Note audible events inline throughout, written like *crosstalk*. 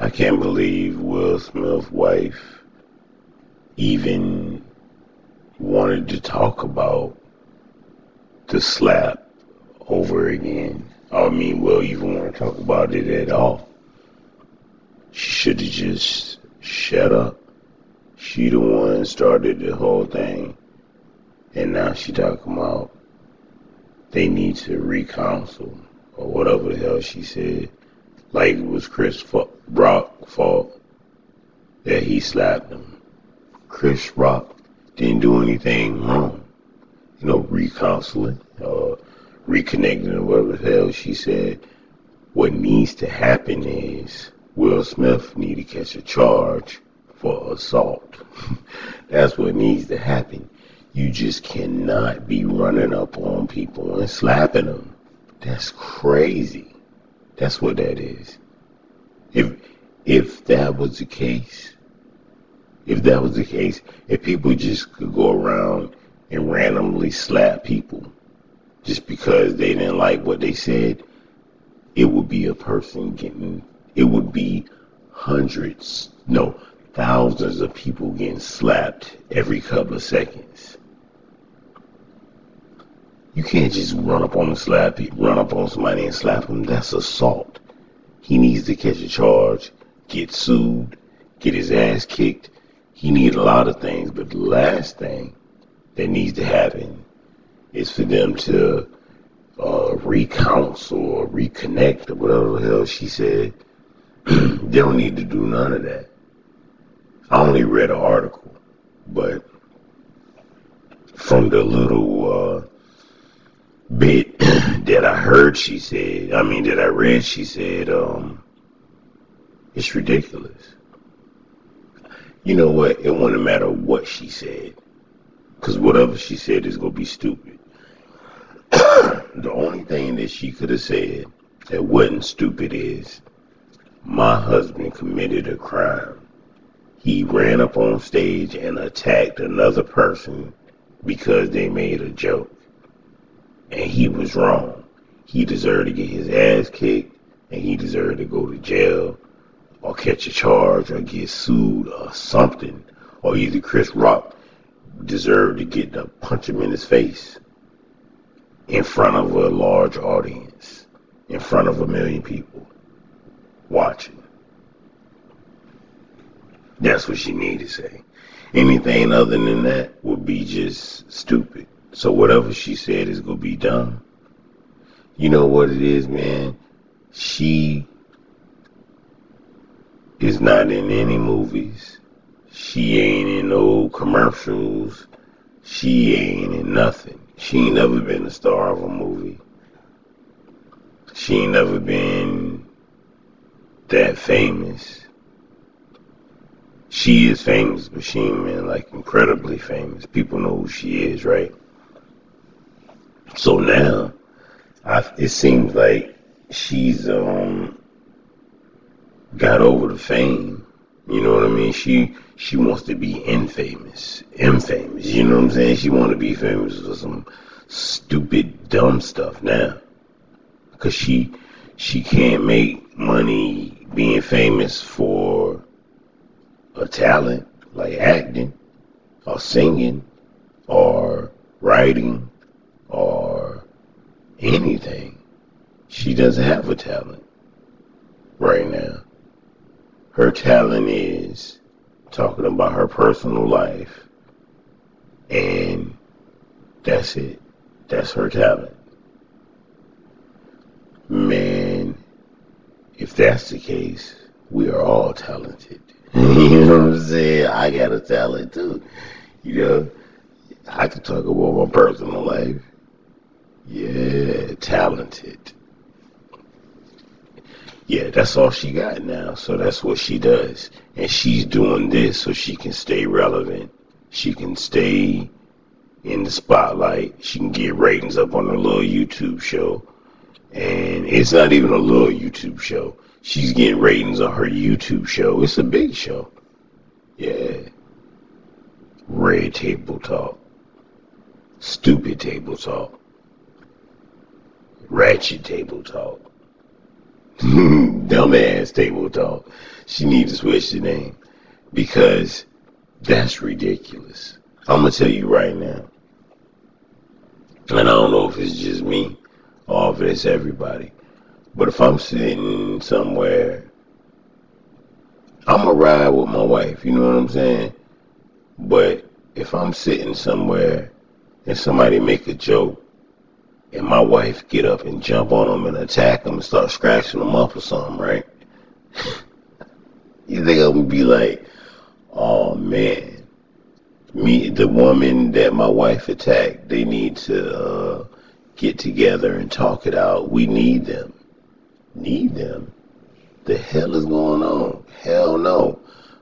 I can't believe Will Smith's wife even wanted to talk about the slap over again. I mean, Will even want to talk about it at all. She should have just shut up. She the one started the whole thing. And now she talking about they need to recounsel or whatever the hell she said. Like it was Chris Rock fault that he slapped him. Chris Rock didn't do anything wrong. You know, recounseling, uh, reconnecting, or whatever the hell she said. What needs to happen is Will Smith need to catch a charge for assault. *laughs* That's what needs to happen. You just cannot be running up on people and slapping them. That's crazy. That's what that is. If if that was the case, if that was the case, if people just could go around and randomly slap people just because they didn't like what they said, it would be a person getting it would be hundreds, no, thousands of people getting slapped every couple of seconds. You can't just run up on the slap, run up on somebody and slap them. That's assault. He needs to catch a charge, get sued, get his ass kicked. He needs a lot of things, but the last thing that needs to happen is for them to uh, recounsel or reconnect or whatever the hell she said. *clears throat* they don't need to do none of that. I only read an article, but from the little uh, bit *clears throat* that I heard she said, I mean that I read, she said, um, it's ridiculous. You know what? It wouldn't matter what she said, because whatever she said is gonna be stupid. *clears throat* the only thing that she could have said that wasn't stupid is, my husband committed a crime. He ran up on stage and attacked another person because they made a joke and he was wrong. He deserved to get his ass kicked, and he deserved to go to jail, or catch a charge, or get sued, or something. Or either Chris Rock deserved to get to punch him in his face in front of a large audience, in front of a million people watching. That's what she needed to say. Anything other than that would be just stupid. So whatever she said is gonna be done. You know what it is, man? She is not in any movies. She ain't in no commercials. She ain't in nothing. She ain't never been a star of a movie. She ain't never been that famous. She is famous, but she ain't been like incredibly famous. People know who she is, right? So now, I, it seems like she's um got over the fame. You know what I mean? She she wants to be infamous, infamous. You know what I'm saying? She want to be famous for some stupid, dumb stuff now, cause she she can't make money being famous for a talent like acting or singing or writing anything. She doesn't have a talent right now. Her talent is talking about her personal life, and that's it. That's her talent. Man, if that's the case, we are all talented. *laughs* you know what I'm saying? I got a talent too. You know, I can talk about my personal life. Yeah, talented. Yeah, that's all she got now. So that's what she does. And she's doing this so she can stay relevant. She can stay in the spotlight. She can get ratings up on her little YouTube show. And it's not even a little YouTube show. She's getting ratings on her YouTube show. It's a big show. Yeah. Red Table Talk. Stupid Table Talk. Ratchet table talk. *laughs* Dumbass. table Talk. She needs to switch the name because that's ridiculous. I'm gonna tell you right now, and I don't know if it's just me or if it's everybody, but if I'm sitting somewhere, I'm gonna ride with my wife. You know what I'm saying? But if I'm sitting somewhere and somebody make a joke and my wife get up and jump on them and attack them and start scratching them up or something, right? *laughs* you think I'm gonna be like, oh man, me, the woman that my wife attacked, they need to uh, get together and talk it out. We need them. Need them. The hell is going on? Hell no.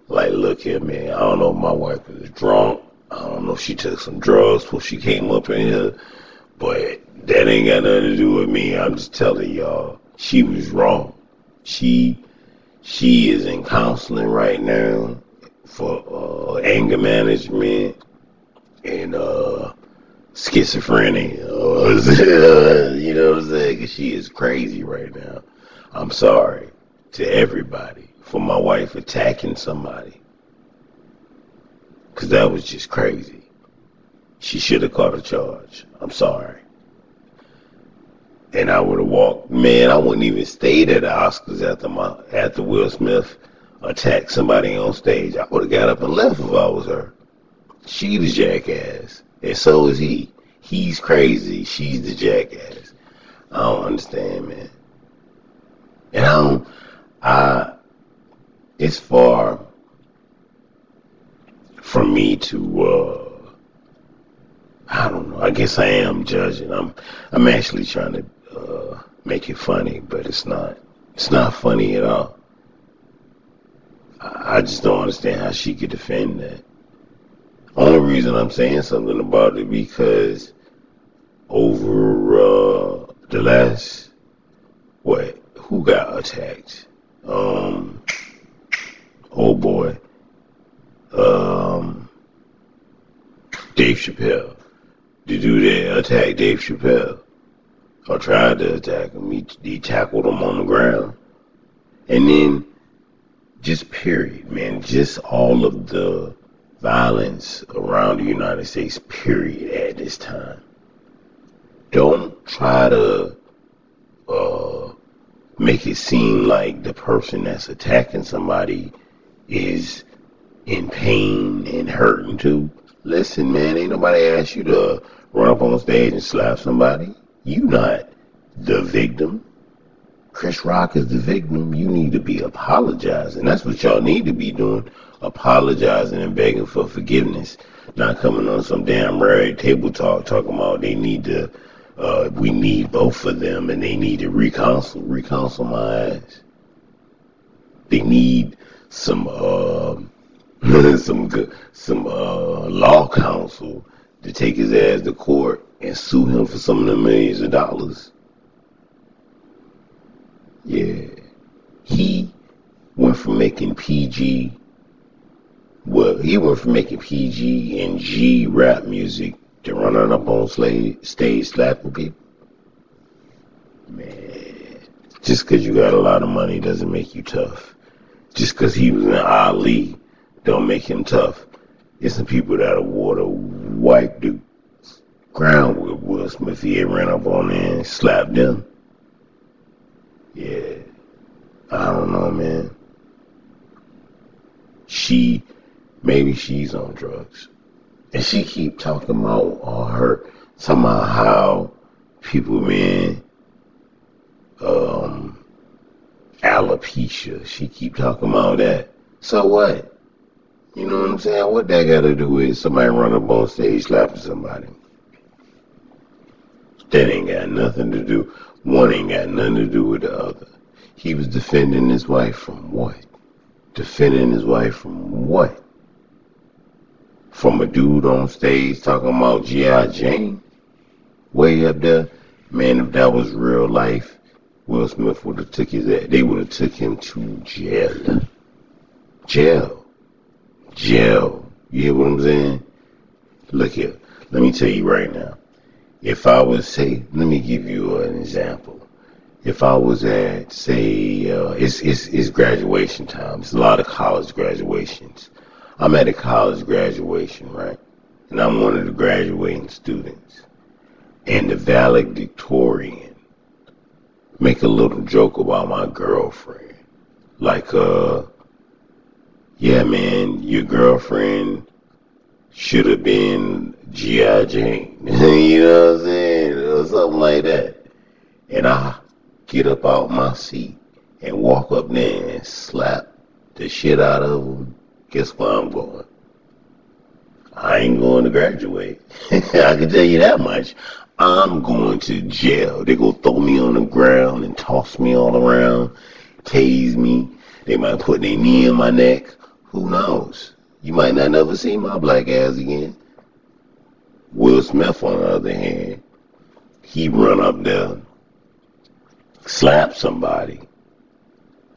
Like, look here, man. I don't know if my wife is drunk. I don't know if she took some drugs before she came up in here. But that ain't got nothing to do with me. I'm just telling y'all, she was wrong. She she is in counseling right now for uh, anger management and uh, schizophrenia. *laughs* you know what I'm saying? Cause she is crazy right now. I'm sorry to everybody for my wife attacking somebody. Cause that was just crazy. She should have caught a charge. I'm sorry. And I would have walked. Man, I wouldn't even stayed at the Oscars after my after Will Smith attacked somebody on stage. I would have got up and left if I was her. She the jackass, and so is he. He's crazy. She's the jackass. I don't understand, man. And I don't. I. It's far from me to. uh I don't know. I guess I am judging. I'm. I'm actually trying to uh, make it funny, but it's not. It's not funny at all. I just don't understand how she could defend that. Only reason I'm saying something about it because over uh, the last what who got attacked? Um, oh boy, um, Dave Chappelle. Dude that. Attacked Dave Chappelle. Or tried to attack him, he, he tackled him on the ground, and then just period, man, just all of the violence around the United States, period, at this time. Don't try to uh, make it seem like the person that's attacking somebody is in pain and hurting too. Listen, man, ain't nobody asked you to run up on stage and slap somebody. You not the victim. Chris Rock is the victim. You need to be apologizing. That's what y'all need to be doing. Apologizing and begging for forgiveness. Not coming on some damn rare table talk talking about they need to uh, we need both of them and they need to reconcile reconcile my ass. They need some uh, *laughs* some good some uh, law counsel to take his ass to court and sue him for some of the millions of dollars. Yeah. He went from making PG, well, he went from making PG and G rap music to running up on slave, stage slapping people. Man, just because you got a lot of money doesn't make you tough. Just because he was an Ali don't make him tough. It's the people that would have wiped the ground with Will Smith. He ran up on there and slapped them. Yeah. I don't know, man. She, maybe she's on drugs. And she keep talking about all her, talking about how people, man, um, alopecia. She keep talking about that. So what? You know what I'm saying? What that got to do with somebody run up on stage slapping somebody? That ain't got nothing to do. One ain't got nothing to do with the other. He was defending his wife from what? Defending his wife from what? From a dude on stage talking about G.I. Jane? Way up there? Man, if that was real life, Will Smith would have took his ass. They would have took him to jail. Jail. Jail. You hear what I'm saying? Look here. Let me tell you right now. If I was say, let me give you an example if I was at, say, uh, it's, it's, it's graduation time. It's a lot of college graduations. I'm at a college graduation, right? And I'm one of the graduating students. And the valedictorian make a little joke about my girlfriend. Like, uh, yeah, man, your girlfriend should have been G.I. Jane. *laughs* you know what I'm saying? Or something like that. And I get up out my seat and walk up there and slap the shit out of them. Guess where I'm going? I ain't going to graduate. *laughs* I can tell you that much. I'm going to jail. They go throw me on the ground and toss me all around, tase me. They might put their knee in my neck. Who knows? You might not never see my black ass again. Will Smith, on the other hand, he run up there, slap somebody,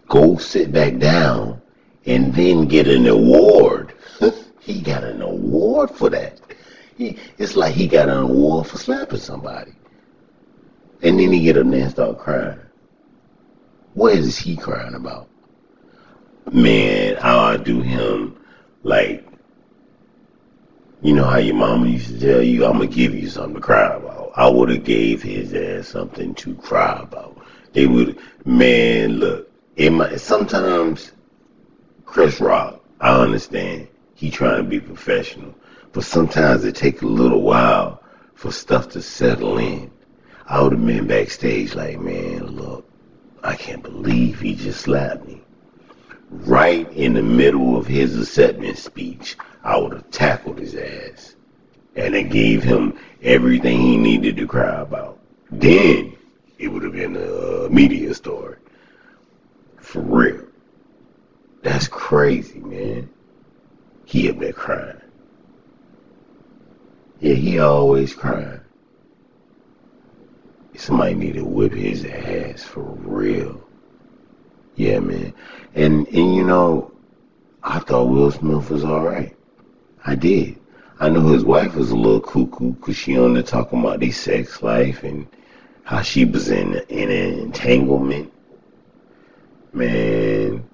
go sit back down, and then get an award. *laughs* he got an award for that. He, it's like he got an award for slapping somebody. And then he get up there and start crying. What is he crying about? Man, how I do him like you know how your mama used to tell you, I'm gonna give you something to cry about. I would have gave his ass something to cry about. They would, man, look, it might, sometimes Chris Rock, I understand, he trying to be professional, but sometimes it take a little while for stuff to settle in. I would have been backstage like, man, look, I can't believe he just slapped me. Right in the middle of his acceptance speech, I would have tackled his ass and then gave him everything he needed to cry about. Then it would have been a media story. For real. That's crazy, man. He had been crying. Yeah, he always crying. Somebody need to whip his ass for real. Yeah, man. And and you know, I thought Will Smith was all right. I did. I know his wife was a little cuckoo because she on there talking about their sex life and how she was in in an entanglement. Man,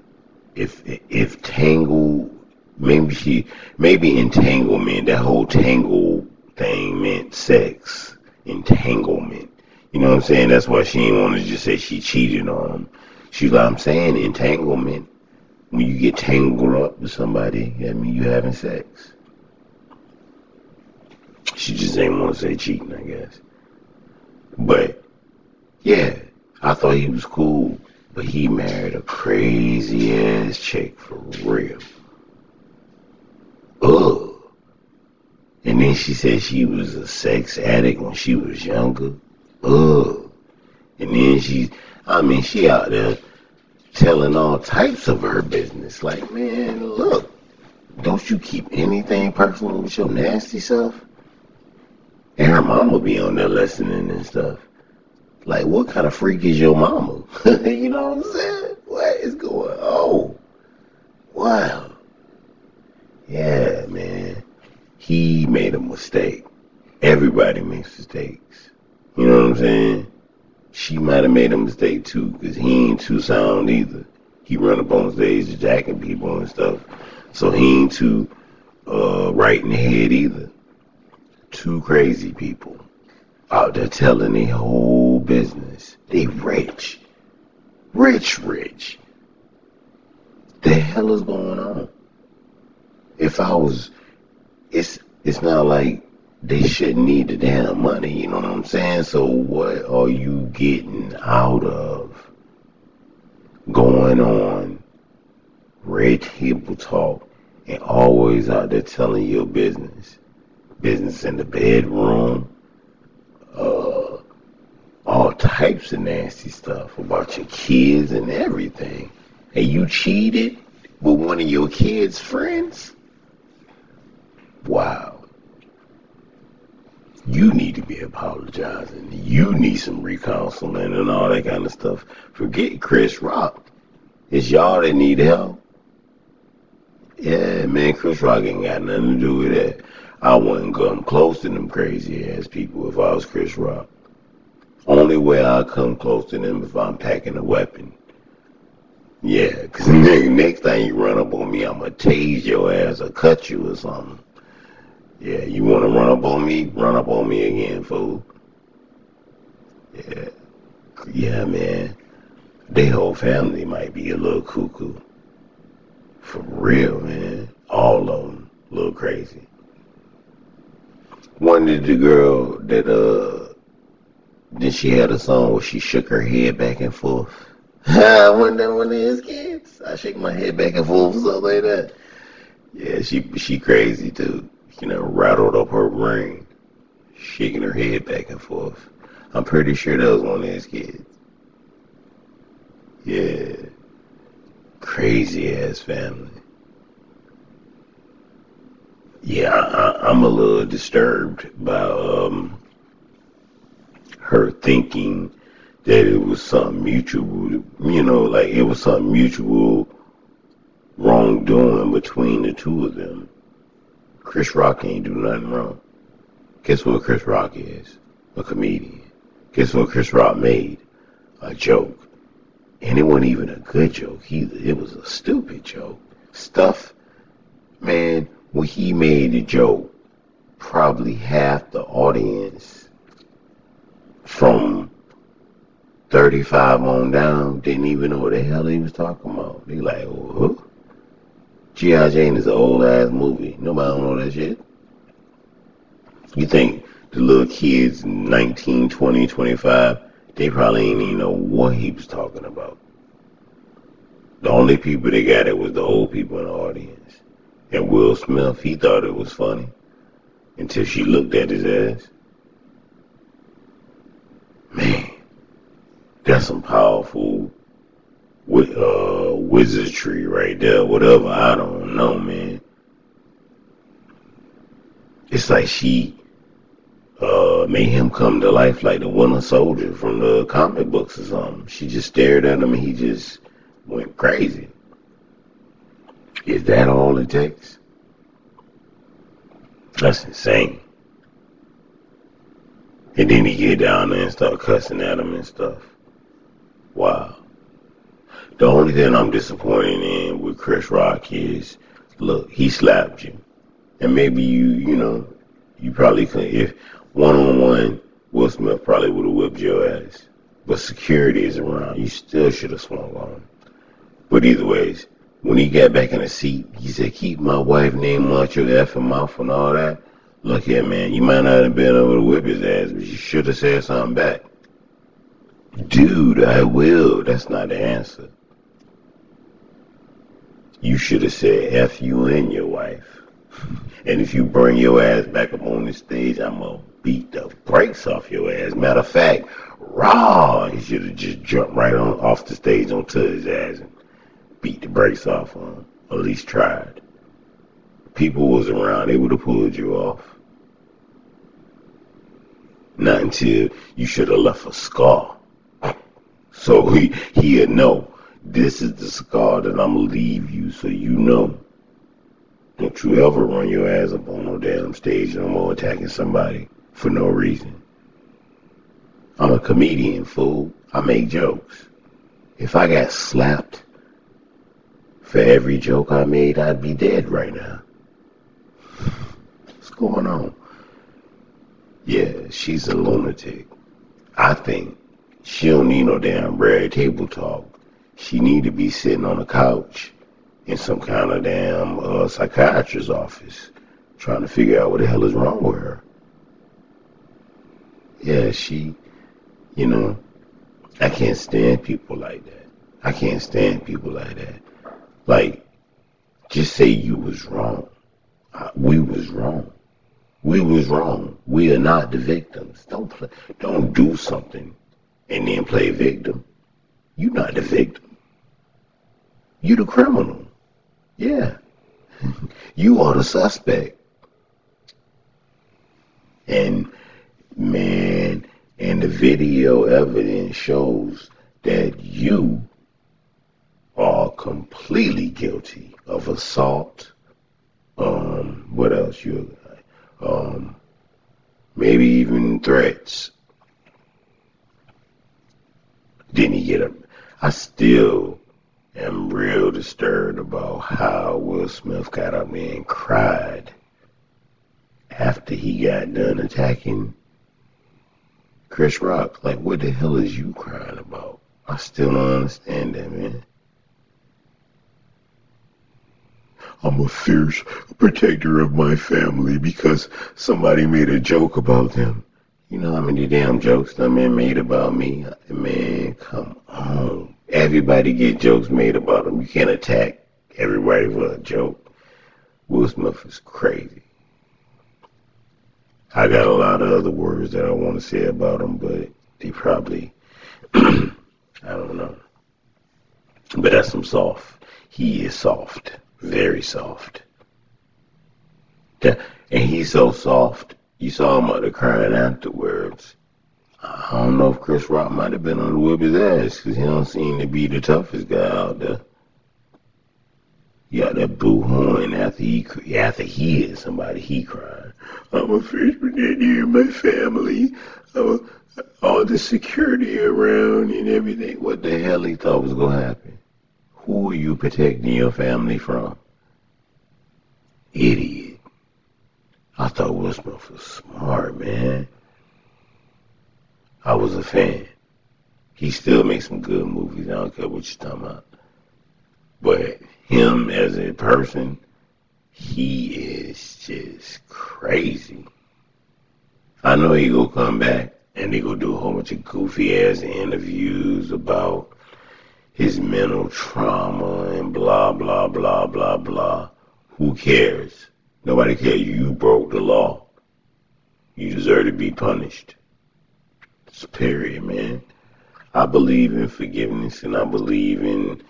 if if tangle, maybe she maybe entanglement. That whole tangle thing meant sex entanglement. You know what I'm saying? That's why she didn't want to just say she cheated on him. She's like, I'm saying entanglement. When you get tangled up with somebody, that means you having sex. She just ain't want to say cheating, I guess. But yeah, I thought he was cool, but he married a crazy ass chick for real. Ugh. And then she said she was a sex addict when she was younger. Ugh. And then she, I mean, she out there telling all types of her business. Like, man, look, don't you keep anything personal with your nasty stuff? And her mama be on there listening and stuff. Like, what kind of freak is your mama? *laughs* you know what I'm saying? What is going on? Wow. Yeah, man. He made a mistake. Everybody makes mistakes. You know what I'm saying? She might have made a mistake too, because he ain't too sound either. He run up on stage jacking people and stuff. So he ain't too uh, right in the head either. Two crazy people out there telling their whole business. They rich. Rich, rich. The hell is going on? If I was, it's it's not like they shouldn't need the damn money, you know what I'm saying? So what are you getting out of going on red table talk and always out there telling your business? Business in the bedroom, uh, all types of nasty stuff about your kids and everything. And you cheated with one of your kids' friends? Wow. You need to be apologizing. You need some recounseling and all that kind of stuff. Forget Chris Rock. It's y'all that need help. Yeah, man, Chris Rock ain't got nothing to do with that. I wouldn't come close to them crazy ass people if I was Chris Rock. Only way I come close to them if I'm packing a weapon. Yeah, 'cause *laughs* next time you run up on me, I'ma tase your ass or cut you or something. Yeah, you wanna run up on me? Run up on me again, fool. Yeah, yeah, man. They whole family might be a little cuckoo. For real, man. All of them, a little crazy. One of the girl that uh, then she had a song where she shook her head back and forth. *laughs* one of one of his kids. I shake my head back and forth, something like that. Yeah, she she crazy too. You know, rattled up her brain, shaking her head back and forth. I'm pretty sure that was one of his kids. Yeah, crazy ass family. Yeah, I, I'm a little disturbed by um her thinking that it was some mutual, you know, like it was some mutual wrongdoing between the two of them. Chris Rock ain't do nothing wrong. Guess what Chris Rock is? A comedian. Guess what Chris Rock made? A joke. And it wasn't even a good joke either. It was a stupid joke. Stuff, man, when he made the joke, probably half the audience from 35 on down didn't even know what the hell he was talking about. They like, oh? G.I. Jane is an old ass movie. Nobody don't know that shit. You think the little kids 19, 20, 25, they probably ain't even know what he was talking about. The only people that got it was the old people in the audience. And Will Smith, he thought it was funny until she looked at his ass. Man, that's some powerful uh, wizardry right there. Whatever, I don't know, man. It's like she uh, made him come to life like the Winter Soldier from the comic books or something. She just stared at him and he just went crazy. Is that all it takes? That's insane. And then he get down there and start cussing at him and stuff. Wow. The only thing I'm disappointed in with Chris Rock is, look, he slapped you. And maybe you, you know, you probably could, if one on one, Will Smith probably would have whipped your ass. But security is around. You still should have swung on him. But either ways, when he got back in the seat, he said, keep my wife name out your effing mouth and all that. Look here, man, you might not have been able to whip his ass, but you should have said something back. Dude, I will. That's not the answer. You should have said F you and your wife. And if you bring your ass back up on the stage, I'm going to beat the brakes off your ass. Matter of fact, raw, he should have just jumped right on off the stage onto his ass and beat the brakes off him. At least tried. People was around, they would have pulled you off. Not until you should have left a scar. So he he'd know this is the scar that I'm gonna leave you so you know. Don't you ever run your ass up on no damn stage no more attacking somebody for no reason. I'm a comedian, fool. I make jokes. If I got slapped for every joke I made, I'd be dead right now. What's going on? Yeah, she's a lunatic. I think she don't need no damn red table talk. She need to be sitting on a couch in some kind of damn uh, psychiatrist's office trying to figure out what the hell is wrong with her. Yeah, she, you know, I can't stand people like that. I can't stand people like that. Like, just say you was wrong. We was wrong. We was wrong. We are not the victims. Don't play, don't do something and then play victim. You're not the victim. You the criminal. Yeah. *laughs* you are the suspect. And man, and the video evidence shows that you are completely guilty of assault. Um, what else? You, um, maybe even threats. Didn't he get? I still am real disturbed about how Will Smith got up and cried after he got done attacking Chris Rock. Like, what the hell is you crying about? I still don't understand that, man. I'm a fierce protector of my family because somebody made a joke about them. You know how many damn jokes that man made about me? Man, come on. Everybody get jokes made about them. You can't attack everybody for a joke. Will Smith is crazy. I got a lot of other words that I want to say about him, but they probably, *clears throat* I don't know. But that's some soft. He is soft, very soft. And he's so soft. You saw him out there crying afterwards. I don't know if Chris Rock might have been on the whip his ass because he don't seem to be the toughest guy out there. Yeah, that boo hooing after he after he is somebody he crying. I'm a fish protector of my family. I'm a, all the security around and everything. What the hell he thought was gonna happen? Who are you protecting your family from? Idiot. I thought Will Smith was smart, man. I was a fan. He still makes some good movies. I don't care what you're talking about. But him as a person, he is just crazy. I know he gonna come back and they gonna do a whole bunch of goofy ass interviews about his mental trauma and blah blah blah blah blah. Who cares? Nobody cares. You broke the law. You deserve to be punished. Period, man. I believe in forgiveness and I believe in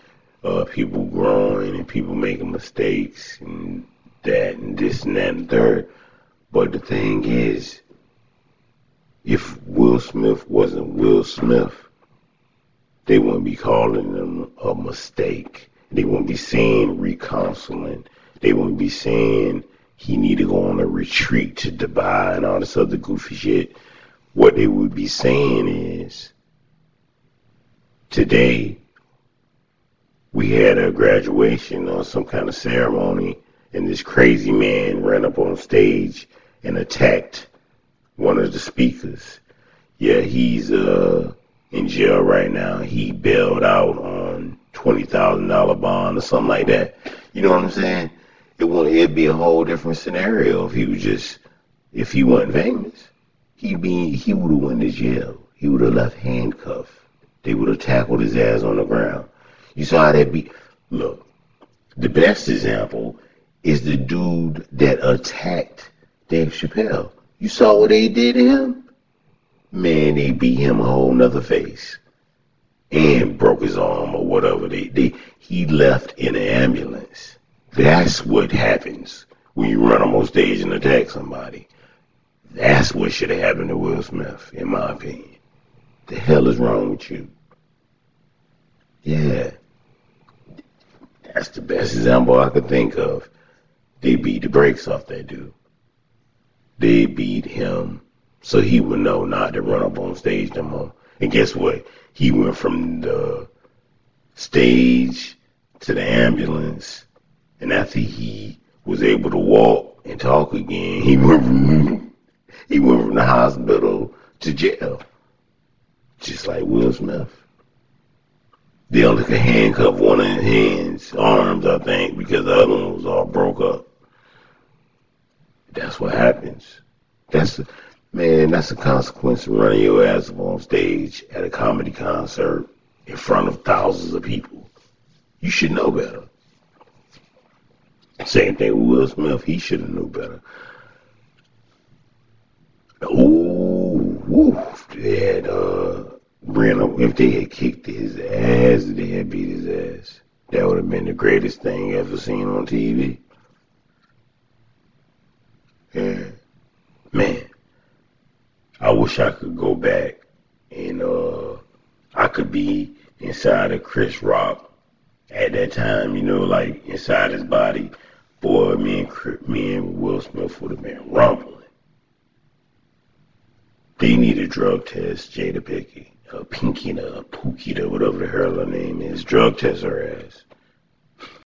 uh, people growing and people making mistakes and that and this and that and third. But the thing is, if Will Smith wasn't Will Smith, they wouldn't be calling him a mistake. They wouldn't be saying recounseling. They wouldn't be saying he need to go on a retreat to Dubai and all this other goofy shit. What they would be saying is, today we had a graduation or some kind of ceremony, and this crazy man ran up on stage and attacked one of the speakers. Yeah, he's uh in jail right now. He bailed out on twenty thousand dollar bond or something like that. You know what I'm saying? it would it'd be a whole different scenario if he was just if he wasn't famous. He'd be he would have went to jail. He would have left handcuffed. They would have tackled his ass on the ground. You saw how that be look, the best example is the dude that attacked Dave Chappelle. You saw what they did to him? Man, they beat him a whole nother face. And broke his arm or whatever. They they he left in an ambulance. That's what happens when you run on stage and attack somebody. That's what should have happened to Will Smith, in my opinion. The hell is wrong with you? Yeah. That's the best example I could think of. They beat the brakes off that dude. They beat him so he would know not to run up on stage no more. And guess what? He went from the stage to the ambulance and after he was able to walk and talk again, he went from, he went from the hospital to jail, just like Will Smith. They only could handcuff one of his hands, arms, I think, because the other one was all broke up. That's what happens. That's a, man. That's a consequence of running your ass up on stage at a comedy concert in front of thousands of people. You should know better. Same thing with Will Smith. He should have knew better. Ooh, woo. They had uh, Brandon, if they had kicked his ass, they had beat his ass. That would have been the greatest thing ever seen on TV. Yeah. Man, I wish I could go back and uh, I could be inside of Chris Rock at that time, you know, like inside his body boy, me and me and Will Smith would have been rumbling. They need a drug test, Jada Pinkett. uh, Pinky, uh, Pookie, whatever the hell her name is. Drug test her ass.